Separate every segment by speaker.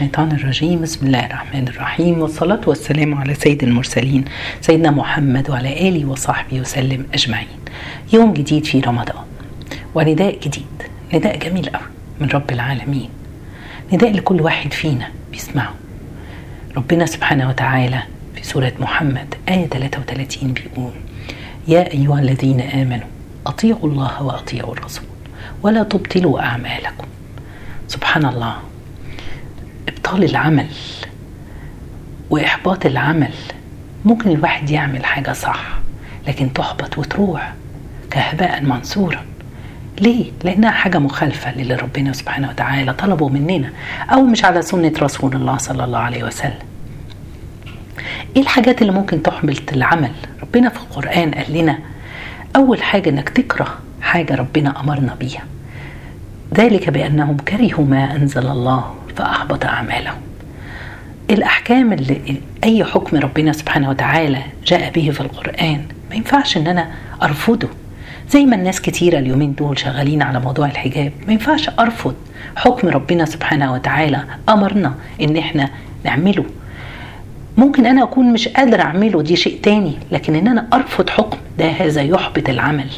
Speaker 1: الشيطان الرجيم. بسم الله الرحمن الرحيم. والصلاة والسلام على سيد المرسلين سيدنا محمد وعلى آله وصحبه وسلم أجمعين. يوم جديد في رمضان ونداء جديد نداء جميل قوي من رب العالمين. نداء لكل واحد فينا بيسمعه. ربنا سبحانه وتعالى في سورة محمد آية 33 بيقول يا أيها الذين آمنوا أطيعوا الله وأطيعوا الرسول ولا تبطلوا أعمالكم. سبحان الله. إبطال العمل وإحباط العمل. ممكن الواحد يعمل حاجة صح لكن تحبط وتروح كهباء منصورا. ليه؟ لأنها حاجة مخالفة للي ربنا سبحانه وتعالى طلبه مننا أو مش على سنة رسول الله صلى الله عليه وسلم. إيه الحاجات اللي ممكن تحبط العمل؟ ربنا في القرآن قال لنا أول حاجة إنك تكره حاجة ربنا أمرنا بيها. ذلك بأنهم كرهوا ما أنزل الله. فأحبط أعمالهم الأحكام اللي أي حكم ربنا سبحانه وتعالى جاء به في القرآن ما ينفعش إن أنا أرفضه. زي ما الناس كتيرة اليومين دول شغالين على موضوع الحجاب ما ينفعش أرفض. حكم ربنا سبحانه وتعالى أمرنا إن إحنا نعمله. ممكن أنا أكون مش قادر أعمله دي شيء تاني لكن إن أنا أرفض حكم ده هذا يحبط العمل.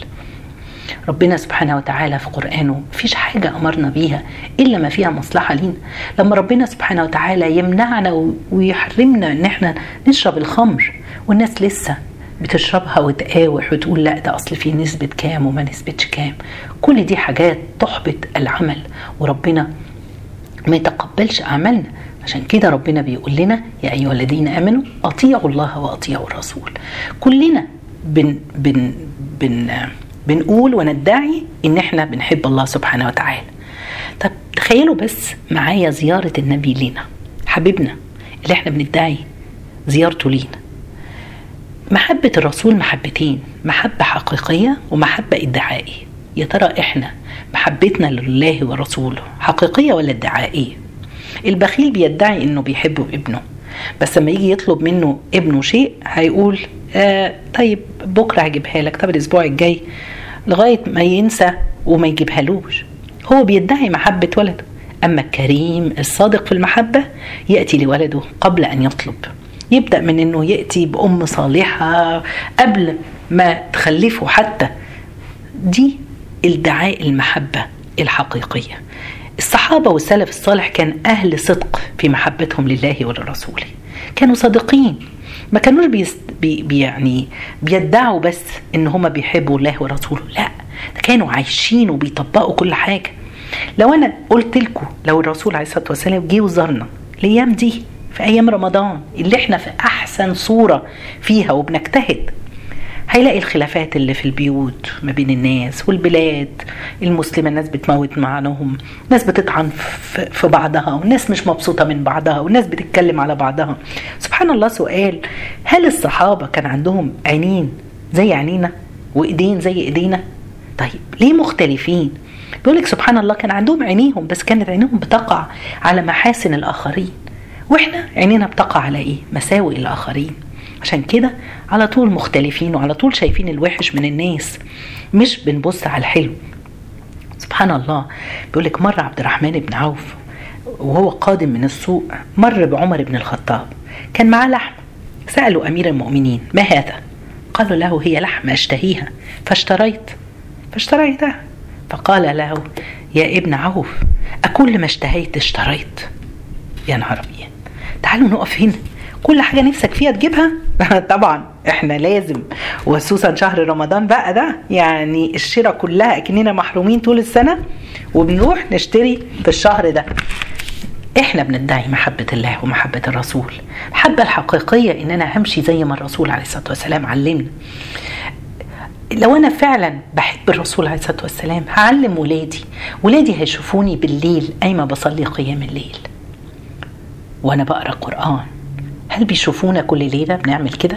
Speaker 1: ربنا سبحانه وتعالى في قرآنه مفيش حاجة أمرنا بيها إلا ما فيها مصلحة لينا. لما ربنا سبحانه وتعالى يمنعنا ويحرمنا إن إحنا نشرب الخمر والناس لسه بتشربها وتقاوح وتقول لا ده أصل فيه نسبة كام وما نسبتش كام. كل دي حاجات تحبط العمل وربنا ما يتقبلش أعمالنا. عشان كده ربنا بيقول لنا يا أيها الذين آمنوا أطيعوا الله وأطيعوا الرسول. كلنا بن بن بن بنقول وندعي إن إحنا بنحب الله سبحانه وتعالى. طب تخيلوا بس معايا زيارة النبي لينا حبيبنا اللي إحنا بندعي زيارته لينا. محبة الرسول محبتين محبة حقيقية ومحبة ادعائية. يا ترى إحنا محبتنا لله ورسوله حقيقية ولا ادعائية؟ البخيل بيدعي إنه بيحب ابنه. بس لما يجي يطلب منه ابنه شيء هيقول آه طيب بكرة هجيبها لك طب الأسبوع الجاي. لغاية ما ينسى وما يجيبهالوش. هو بيدعي محبة ولده. أما الكريم الصادق في المحبة يأتي لولده قبل أن يطلب. يبدأ من إنه يأتي بأم صالحة قبل ما تخلفه حتى. دي ادعاء المحبة الحقيقية. الصحابة والسلف الصالح كان أهل صدق في محبتهم لله ولرسوله. كانوا صادقين. ما كانوش بس يعني بيدعوا بس إن هم بيحبوا الله ورسوله. لا ده كانوا عايشين وبيطبقوا كل حاجة. لو أنا قلت لكم لو الرسول عليه الصلاة والسلام جه وزارنا الأيام دي في أيام رمضان اللي إحنا في أحسن صورة فيها وبنجتهد هيلاقي الخلافات اللي في البيوت ما بين الناس والبلاد. المسلمة الناس بتموت معانهم ناس بتطعن في بعضها والناس مش مبسوطة من بعضها والناس بتتكلم على بعضها. سبحان الله سؤال هل الصحابة كان عندهم عينين زي عينينا وإيدين زي إيدينا؟ طيب ليه مختلفين؟ بيقول لك سبحان الله كان عندهم عينيهم بس كانت عينيهم بتقع على محاسن الآخرين. وإحنا عينينا بتقع على إيه؟ مساوئ الآخرين. عشان كده على طول مختلفين وعلى طول شايفين الوحش من الناس مش بنبص على الحلو. سبحان الله بيقول لك مر عبد الرحمن بن عوف وهو قادم من السوق مر بعمر بن الخطاب كان معاه لحم. سألوا أمير المؤمنين ما هذا؟ قالوا له هي لحم أشتهيها. فاشتريت. فاشتريتها. فقال له يا ابن عوف أكل ما اشتهيت اشتريت. يا نهار أبيض. تعالوا نقف هنا. كل حاجة نفسك فيها تجيبها؟ طبعا. إحنا لازم. وخصوصا شهر رمضان بقى ده يعني الشراء كلها أكننا محرومين طول السنة وبنروح نشتري في الشهر ده. إحنا بندعي محبة الله ومحبة الرسول. المحبة الحقيقية إن أنا همشي زي ما الرسول عليه الصلاة والسلام علمنا لو أنا فعلا بحب الرسول عليه الصلاة والسلام هعلم ولادي. ولادي هيشوفوني بالليل قايمة بصلي قيام الليل. وأنا بقرأ قرآن. هل بيشوفونا كل ليلة بنعمل كده؟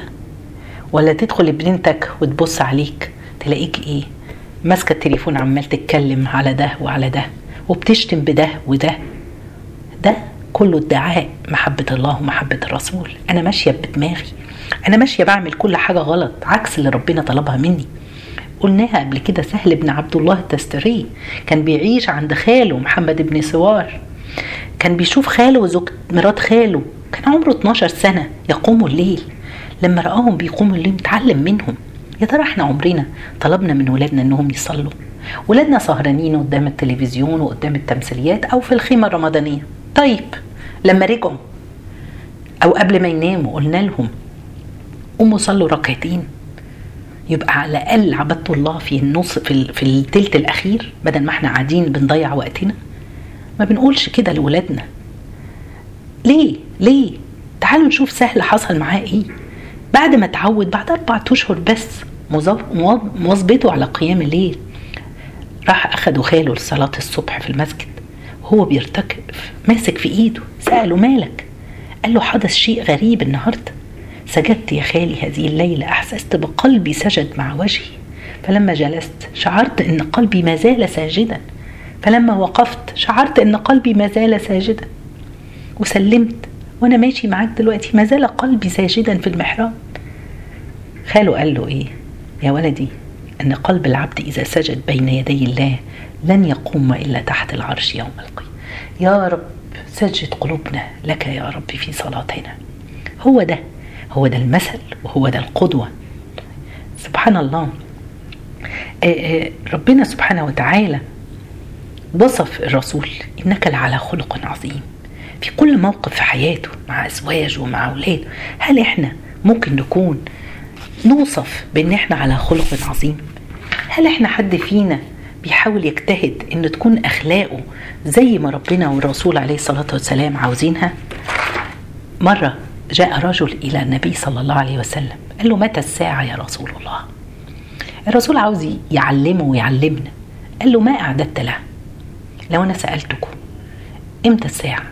Speaker 1: ولا تدخل بنتك وتبص عليك تلاقيك إيه؟ ماسكة التليفون عمال تتكلم على ده وعلى ده وبتشتم بده وده. ده كله ادعاء محبة الله ومحبة الرسول. أنا ماشية بدماغي. أنا ماشية بعمل كل حاجة غلط عكس اللي ربنا طلبها مني. قلناها قبل كده سهل بن عبد الله التستري. كان بيعيش عند خاله محمد بن سوار. كان بيشوف خاله وزوج مرات خاله. كان عمره 12 سنة يقوموا الليل. لما رآهم بيقوموا الليل اتعلم منهم. يا ترى إحنا عمرنا طلبنا من ولادنا انهم يصلوا؟ ولادنا سهرانين قدام التلفزيون وقدام التمثيليات أو في الخيمة الرمضانية. طيب لما رجعوا أو قبل ما يناموا قلنا لهم قوموا صلوا ركعتين. يبقى على الأقل عبدتوا الله في النص في, في التلت الأخير بدل ما إحنا قاعدين بنضيع وقتنا. ما بنقولش كده لولادنا. ليه؟ ليه؟ تعالوا نشوف سهل حصل معاه إيه. بعد ما اتعود بعد أربع أشهر بس مواظبته على قيام الليل راح اخدوا خاله لصلاة الصبح في المسجد. وهو بيرتكف ماسك في إيده سأله مالك؟ قال له حدث شيء غريب النهارده. سجدت يا خالي هذه الليلة أحسست بقلبي سجد مع وجهي. فلما جلست شعرت إن قلبي ما زال ساجدا. فلما وقفت شعرت إن قلبي ما زال ساجدا. وسلمت. وأنا ماشي معاك دلوقتي ما زال قلبي ساجدا في المحراب. خاله قال له إيه؟ يا ولدي أن قلب العبد إذا سجد بين يدي الله لن يقوم إلا تحت العرش يوم القيامة. يا رب سجد قلوبنا لك يا رب في صلاتنا. هو ده هو ده المثل وهو ده القدوة. سبحان الله. آه، آه، ربنا سبحانه وتعالى وصف الرسول إنك لعلى خلق عظيم. في كل موقف في حياته مع أزواجه ومع أولاده هل إحنا ممكن نكون نوصف بإن إحنا على خلق عظيم؟ هل إحنا حد فينا بيحاول يجتهد إن تكون أخلاقه زي ما ربنا والرسول عليه الصلاة والسلام عاوزينها؟ مرة جاء رجل إلى النبي صلى الله عليه وسلم قال له متى الساعة يا رسول الله؟ الرسول عاوز يعلمه ويعلمنا قال له ما أعددت لها لو أنا سألتكم إمتى الساعة؟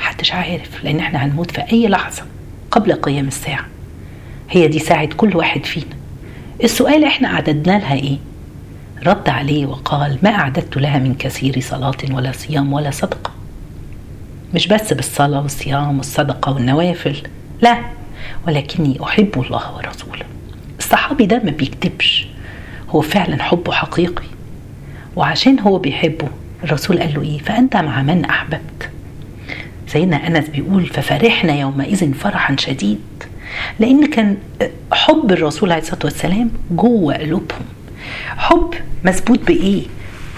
Speaker 1: محدش عارف لأن إحنا هنموت في أي لحظة قبل قيام الساعة. هي دي ساعه كل واحد فينا. السؤال إحنا اعددنا لها إيه؟ رد عليه وقال ما أعددت لها من كثير صلاة ولا صيام ولا صدقة. مش بس بالصلاة والصيام والصدقة والنوافل لا ولكني أحب الله ورسوله. الصحابي ده ما بيكتبش. هو فعلا حبه حقيقي. وعشان هو بيحبه الرسول قال له إيه؟ فأنت مع من أحببت؟ سيدنا أنس بيقول ففرحنا يومئذ فرحا شديد. لأن كان حب الرسول عليه الصلاة والسلام جوه قلوبهم. حب مثبوت بإيه؟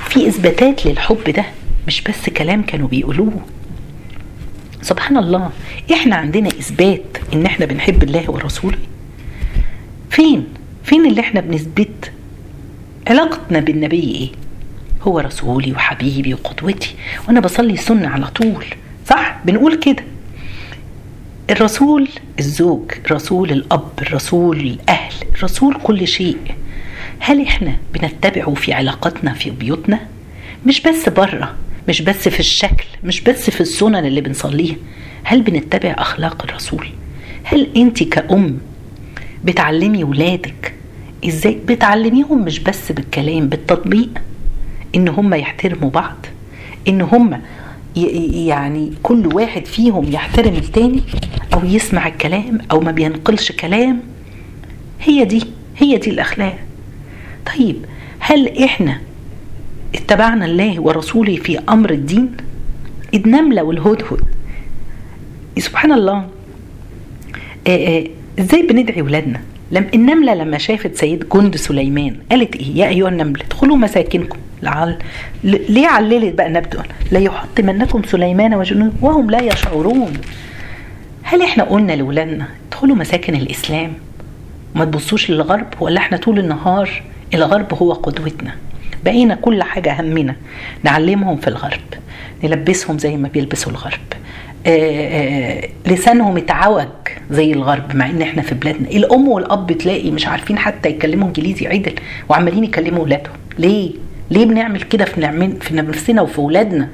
Speaker 1: في إثباتات للحب ده مش بس كلام كانوا بيقولوه. سبحان الله إحنا عندنا إثبات إن إحنا بنحب الله ورسوله. فين؟ فين اللي إحنا بنثبت علاقتنا بالنبي إيه؟ هو رسولي وحبيبي وقدوتي وأنا بصلي سنة على طول. بنقول كده. الرسول الزوج الرسول الأب الرسول الأهل الرسول كل شيء. هل إحنا بنتبعه في علاقاتنا في بيوتنا؟ مش بس بره مش بس في الشكل مش بس في السنن اللي بنصليها. هل بنتبع أخلاق الرسول؟ هل أنت كأم بتعلمي ولادك؟ إزاي؟ بتعلميهم مش بس بالكلام بالتطبيق. إن هم يحترموا بعض إن هم يعني كل واحد فيهم يحترم التاني أو يسمع الكلام أو ما بينقلش كلام. هي دي هي دي الأخلاق. طيب هل إحنا اتبعنا الله ورسوله في أمر الدين؟ النملة والهدهد سبحان الله. إزاي بندعي ولادنا؟ لم النملة لما شافت سيد جند سليمان قالت إيه؟ يا أيها النمل ادخلوا مساكنكم. لعل ليه عللت بقى نبدأ لا يحطمنكم سليمان وجنود وهم لا يشعرون. هل إحنا قلنا لاولادنا ادخلوا مساكن الإسلام؟ ما تبصوش للغرب ولا إحنا طول النهار الغرب هو قدوتنا؟ بقينا كل حاجة همنا نعلمهم في الغرب نلبسهم زي ما بيلبسوا الغرب. آآ آآ لسانهم اتعوج زي الغرب مع إن إحنا في بلادنا. الأم والأب تلاقي مش عارفين حتى يتكلموا إنجليزي عدل وعمالين يكلموا اولادهم ليه؟ ليه بنعمل كده في نعمل في نفسنا وفي اولادنا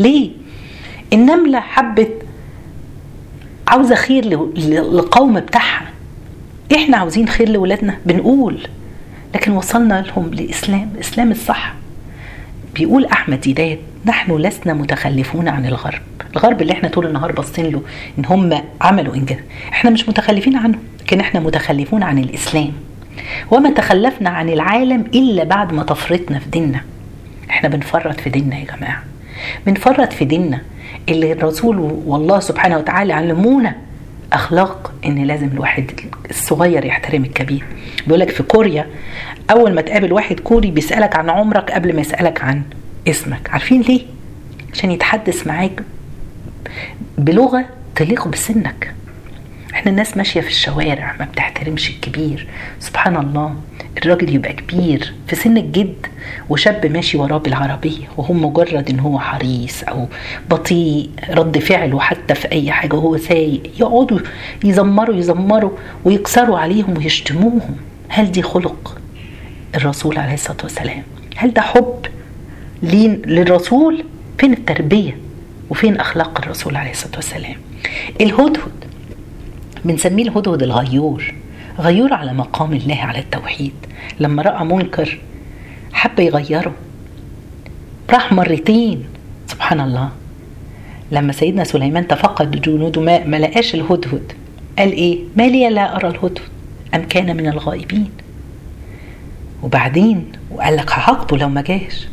Speaker 1: ليه؟ النملة حبت عاوزة خير للقوم بتاعها. إحنا عاوزين خير لاولادنا بنقول. لكن وصلنا لهم لإسلام إسلام الصح. بيقول أحمد ديدات نحن لسنا متخلفون عن الغرب. الغرب اللي إحنا طول النهار باصين له إن هم عملوا انجاز إحنا مش متخلفين عنه لكن إحنا متخلفون عن الإسلام. وما تخلفنا عن العالم إلا بعد ما تفرطنا في ديننا. إحنا بنفرط في ديننا يا جماعة. بنفرط في ديننا. اللي الرسول والله سبحانه وتعالى علمونا أخلاق إن لازم الواحد الصغير يحترم الكبير. بيقول لك في كوريا أول ما تقابل واحد كوري بيسألك عن عمرك قبل ما يسألك عن اسمك. عارفين ليه؟ عشان يتحدث معاك بلغة تليق بسنك. إحنا الناس ماشية في الشوارع ما بتحترمش الكبير. سبحان الله الراجل يبقى كبير في سن الجد وشاب ماشي وراه بالعربية وهو مجرد إن هو حريص أو بطيء رد فعله حتى في أي حاجة وهو سايق. يقعدوا يزمروا يزمروا ويكسروا عليهم ويشتموهم. هل دي خلق الرسول عليه الصلاة والسلام؟ هل ده حب؟ للرسول فين التربية وفين أخلاق الرسول عليه الصلاة والسلام؟ الهدهد. بنسميه الهدهد الغيور. غيور على مقام الله على التوحيد. لما رأى منكر حب يغيره. راح مرتين. سبحان الله. لما سيدنا سليمان تفقد جنوده ما, ما لقاش الهدهد. قال إيه؟ ما لي لا أرى الهدهد. أم كان من الغائبين. وبعدين؟ وقال لك هعاقبه لو ما جاش.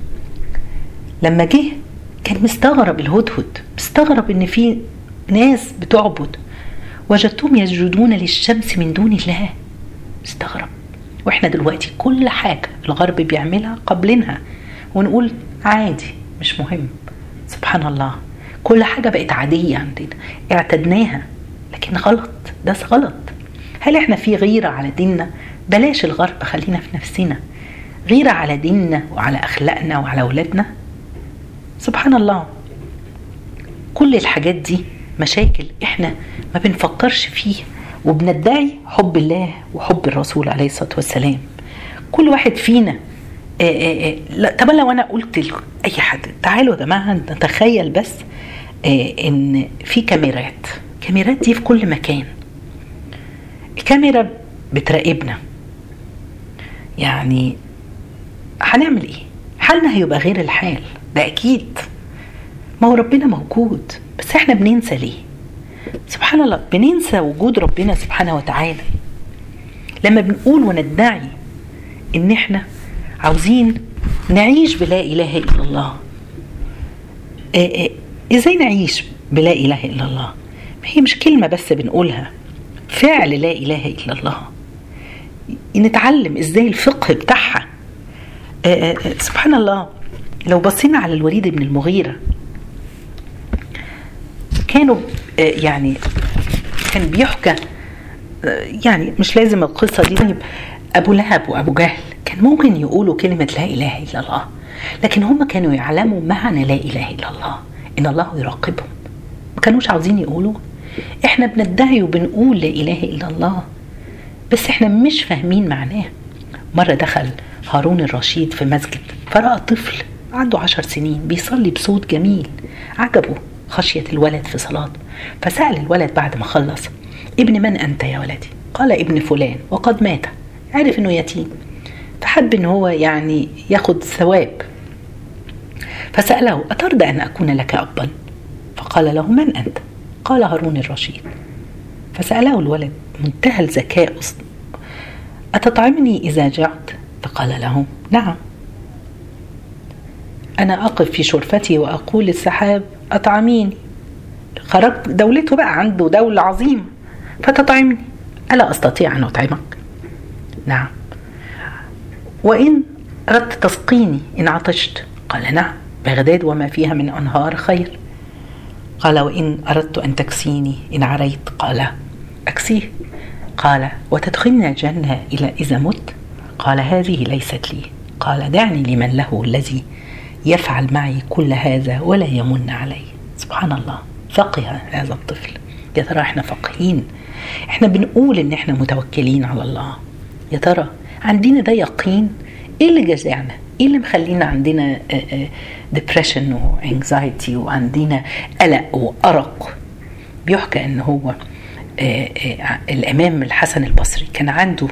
Speaker 1: لما جه كان مستغرب الهدهد مستغرب إن في ناس بتعبد وجدتهم يسجدون للشمس من دون الله. استغرب وإحنا دلوقتي كل حاجة الغرب بيعملها قبلنها ونقول عادي مش مهم. سبحان الله. كل حاجة بقت عادية عندنا اعتدناها لكن غلط ده غلط. هل إحنا في غيرة على ديننا؟ بلاش الغرب خلينا في نفسنا. غيرة على ديننا وعلى أخلاقنا وعلى أولادنا؟ سبحان الله. كل الحاجات دي مشاكل إحنا ما بنفكرش فيها وبندعي حب الله وحب الرسول عليه الصلاة والسلام. كل واحد فينا آآ آآ لا طب لو أنا قلت لأي حد تعالوا يا جماعة نتخيل بس إن في كاميرات كاميرات دي في كل مكان. الكاميرا بتراقبنا. يعني هنعمل إيه؟ حالنا هيبقى غير الحال. ده أكيد. ما هو ربنا موجود بس إحنا بننسى ليه؟ سبحان الله بننسى وجود ربنا سبحانه وتعالى. لما بنقول وندعي إن إحنا عاوزين نعيش بلا إله إلا الله. إزاي نعيش بلا إله إلا الله؟ هي مش كلمة بس بنقولها فعل لا إله إلا الله. نتعلم إزاي الفقه بتاعها. سبحان الله لو بصينا على الوليد بن المغيرة كانوا يعني كان بيحكى يعني مش لازم القصة دي طيب أبو لهب وأبو جهل كان ممكن يقولوا كلمة لا إله إلا الله لكن هم كانوا يعلموا معنى لا إله إلا الله إن الله يراقبهم. ما كانوش عاوزين يقولوا إحنا بندعي وبنقول لا إله إلا الله بس إحنا مش فاهمين معناه. مرة دخل هارون الرشيد في مسجد فرأى طفل عنده عشر سنين بيصلي بصوت جميل. عجبه خشية الولد في صلاته. فسأل الولد بعد ما خلص ابن من أنت يا ولدي؟ قال ابن فلان وقد مات. عرف أنه يتيم. فحب أنه هو يعني ياخد ثواب. فسأله أترضى أن أكون لك أبا؟ فقال له من أنت؟ قال هارون الرشيد. فسأله الولد منتهى الذكاء أتطعمني إذا جعت؟ فقال له نعم. أنا أقف في شرفتي وأقول للسحاب أطعميني. خرجت دولته بقى عنده دولة عظيمة فتطعمني. ألا أستطيع أن أطعمك؟ نعم. وإن أردت تسقيني إن عطشت. قال نعم بغداد وما فيها من أنهار خير. قال وإن أردت أن تكسيني إن عريت. قال أكسيه. قال وتدخلني الجنة إلى إذا مت؟ قال هذه ليست لي. قال دعني لمن له الذي يفعل معي كل هذا ولا يمن علي. سبحان الله فقه هذا الطفل. يا ترى إحنا فقهين؟ إحنا بنقول إن إحنا متوكلين على الله. يا ترى عندنا ده يقين؟ إيه اللي جزعنا؟ إيه اللي مخلينا عندنا depression و anxiety وعندنا قلق وأرق؟ بيحكى إن هو الإمام الحسن البصري كان عنده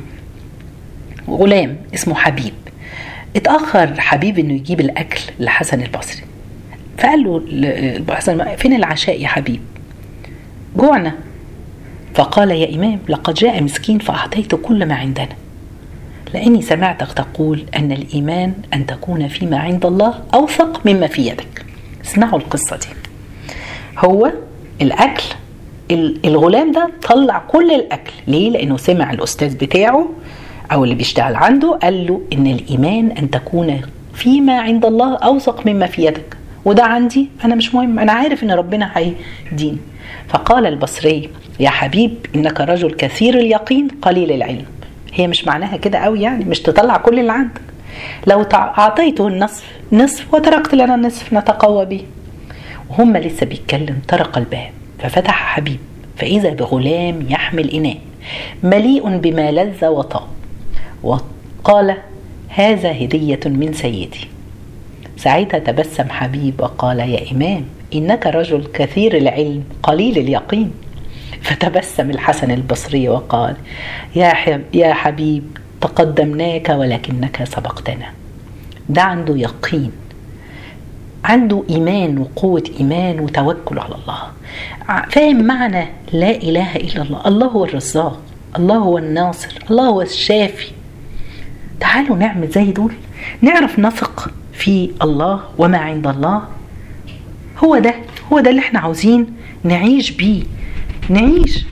Speaker 1: غلام اسمه حبيب. اتأخر حبيب إنه يجيب الأكل لحسن البصري. فقال له حسن فين العشاء يا حبيب؟ جوعنا. فقال يا إمام لقد جاء مسكين فأعطيت كل ما عندنا. لأني سمعتك تقول أن الإيمان أن تكون فيما عند الله أوثق مما في يدك. اسمعوا القصة دي. هو الأكل الغلام ده طلع كل الأكل. ليه؟ لأنه سمع الأستاذ بتاعه أو اللي بيشتغل عنده قال له إن الإيمان أن تكون فيما عند الله أوثق مما في يدك. وده عندي أنا مش مهم أنا عارف إن ربنا هيديني. فقال البصري يا حبيب إنك رجل كثير اليقين قليل العلم. هي مش معناها كده قوي يعني مش تطلع كل اللي عندك. لو أعطيته النصف نصف وتركت لنا النصف نتقوى به. وهم لسه بيتكلم طرق الباب. ففتح حبيب فإذا بغلام يحمل إناء مليء بما لذ وطاب وقال هذا هدية من سيدي. ساعتها تبسم حبيب وقال يا إمام إنك رجل كثير العلم قليل اليقين. فتبسم الحسن البصري وقال يا, حب يا حبيب تقدمناك ولكنك سبقتنا. ده عنده يقين عنده إيمان وقوة إيمان وتوكل على الله. فاهم معنى لا إله إلا الله؟ الله هو الرزاق الله هو الناصر الله هو الشافي. تعالوا نعمل زي دول. نعرف نثق في الله وما عند الله. هو ده هو ده اللي إحنا عاوزين نعيش بيه. نعيش.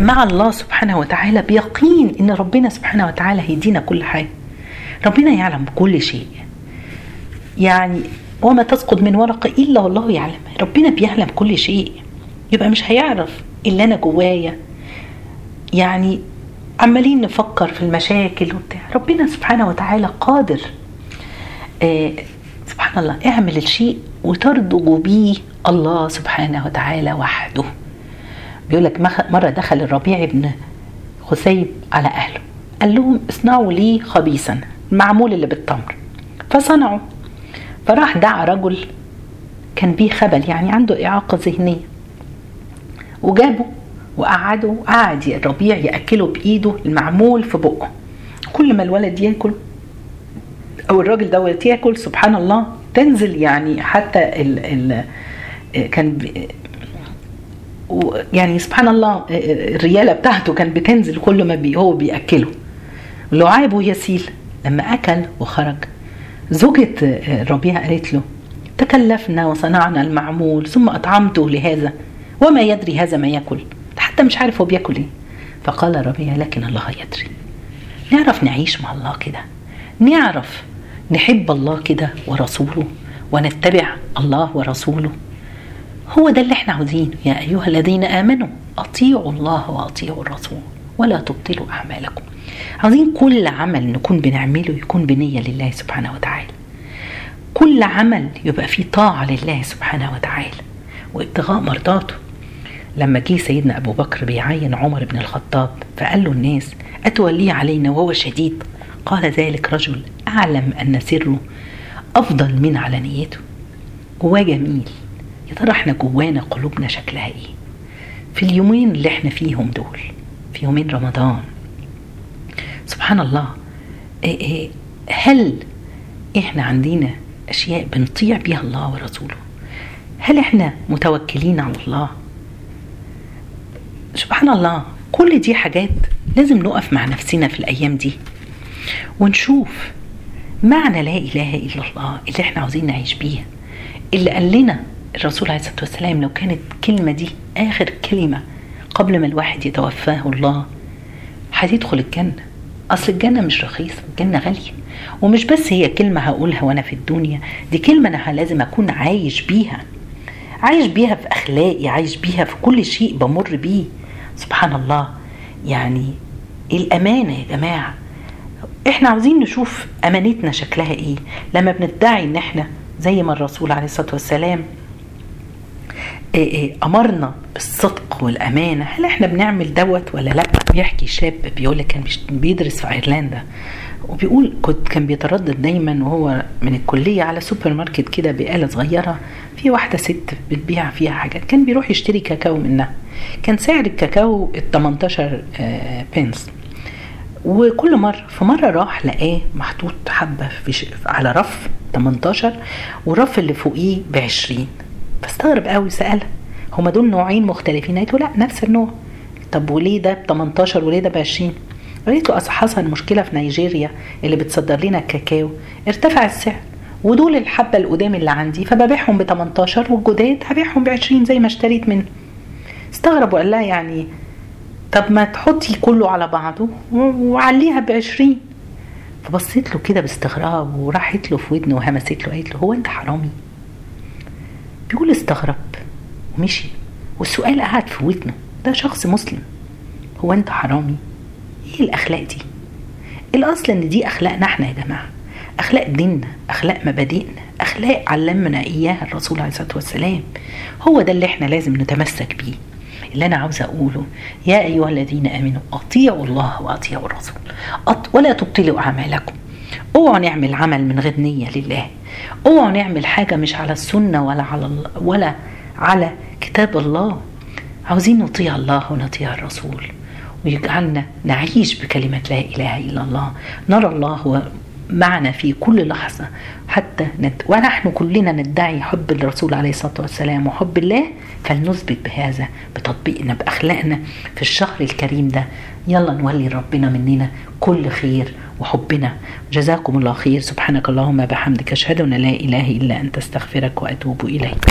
Speaker 1: مع الله سبحانه وتعالى بيقين إن ربنا سبحانه وتعالى هيدينا كل حاجة. ربنا يعلم كل شيء. يعني وما تسقط من ورقة إلا والله يعلم. ربنا بيعلم كل شيء. يبقى مش هيعرف إلا أنا جوايا. يعني عمالين نفكر في المشاكل وبتاع. ربنا سبحانه وتعالى قادر آه سبحان الله اعمل الشيء وترضج به الله سبحانه وتعالى وحده. بيقول لك مرة دخل الربيع بن خسيب على أهله. قال لهم اصنعوا لي خبيثا المعمول اللي بالتمر. فصنعوا. فراح دعا رجل كان بيه خبل يعني عنده إعاقة ذهنية. وجابه. وقعده وقعد الربيع يأكله بإيده المعمول في بقه. كل ما الولد ياكل أو الراجل دوت ياكل سبحان الله تنزل يعني حتى ال ال كان يعني سبحان الله الريالة بتاعته كان بتنزل كل ما بي هو بيأكله. لعابه يسيل لما أكل وخرج زوجة ربيع قالت له تكلفنا وصنعنا المعمول ثم أطعمته لهذا وما يدري هذا ما يأكل. حتى مش عارف هو بياكل إيه. فقال ربيع لكن الله يدري. نعرف نعيش مع الله كده. نعرف نحب الله كده ورسوله ونتبع الله ورسوله. هو ده اللي إحنا عاوزينه. يا أيها الذين آمنوا أطيعوا الله وأطيعوا الرسول ولا تبطلوا أعمالكم. عاوزين كل عمل نكون بنعمله يكون بنية لله سبحانه وتعالى. كل عمل يبقى فيه طاعة لله سبحانه وتعالى. وابتغاء مرضاته. لما جه سيدنا أبو بكر بيعين عمر بن الخطاب فقال له الناس اتوليه علينا وهو شديد؟ قال ذلك رجل أعلم أن سره أفضل من علانيته. جواه جميل يا ترى إحنا جوانا قلوبنا شكلها إيه؟ في اليومين اللي إحنا فيهم دول في يومين رمضان. سبحان الله. إيه إيه هل إحنا عندنا أشياء بنطيع بيها الله ورسوله؟ هل إحنا متوكلين على الله؟ سبحان الله كل دي حاجات لازم نقف مع نفسنا في الأيام دي ونشوف معنى لا إله إلا الله اللي إحنا عاوزين نعيش بيها اللي قال لنا الرسول عليه الصلاة والسلام لو كانت الكلمة دي آخر كلمة قبل ما الواحد يتوفاه الله هتدخل الجنة. أصل الجنة مش رخيصة الجنة غالية. ومش بس هي كلمة هقولها وأنا في الدنيا دي كلمة أنا لازم أكون عايش بيها. عايش بيها في أخلاقي عايش بيها في كل شيء بمر بيه. سبحان الله. يعني الأمانة يا جماعة؟ إحنا عاوزين نشوف أمانتنا شكلها إيه. لما بندعي إن إحنا زي ما الرسول عليه الصلاة والسلام أمرنا بالصدق والأمانة هل إحنا بنعمل دوت ولا لأ؟ بيحكي شاب بيقول كان بيدرس في أيرلندا. وبيقول كنت كان بيتردد دايما وهو من الكلية على سوبر ماركت كده بقالة صغيرة في واحدة ست بتبيع فيها حاجات. كان بيروح يشتري كاكاو منها. كان سعر الكاكاو ال 18 بنس وكل مرة في مرة راح لقاه محطوط حبة في على رف 18 والرف اللي فوقيه ب 20 فاستغرب قوي سألها هما دول نوعين مختلفين؟ قالت له لا نفس النوع. طب وليه ده ب 18 وليه ده ب 20 قالت له اصل حصل مشكلة في نيجيريا اللي بتصدر لنا الكاكاو ارتفع السعر. ودول الحبة القدام اللي عندي فببيعهم ب 18 والجداد هبيعهم ب 20 زي ما اشتريت منه. استغرب وقال لها يعني طب ما تحطي كله على بعضه وعليها ب 20 فبصيت له كده باستغراب وراحت له في ودنه وهمست له قالت له هو أنت حرامي؟ بيقول استغرب ومشي. والسؤال قعد في ودنه. ده شخص مسلم. هو أنت حرامي؟ إيه الأخلاق دي. الأصل إن دي أخلاقنا إحنا يا جماعة. أخلاق ديننا أخلاق مبادئنا أخلاق علمنا إياها الرسول عليه الصلاة والسلام. هو ده اللي إحنا لازم نتمسك بيه. اللي أنا عاوزه أقوله يا أيها الذين آمنوا أطيعوا الله وأطيعوا الرسول. ولا تبطلوا أعمالكم. أوعوا نعمل عمل من غير نية لله. أوعوا نعمل حاجة مش على السنة ولا على ولا على كتاب الله. عاوزين نطيع الله ونطيع الرسول. ويجعلنا نعيش بكلمة لا إله إلا الله. نرى الله معنا في كل لحظة حتى ند... ونحن كلنا ندعي حب الرسول عليه الصلاة والسلام وحب الله فلنثبت بهذا بتطبيقنا بأخلاقنا في الشهر الكريم ده. يلا نولي ربنا مننا كل خير وحبنا. جزاكم الله خير. سبحانك اللهم بحمدك. أشهد أن لا إله إلا أنت. أستغفرك وأتوب إليك.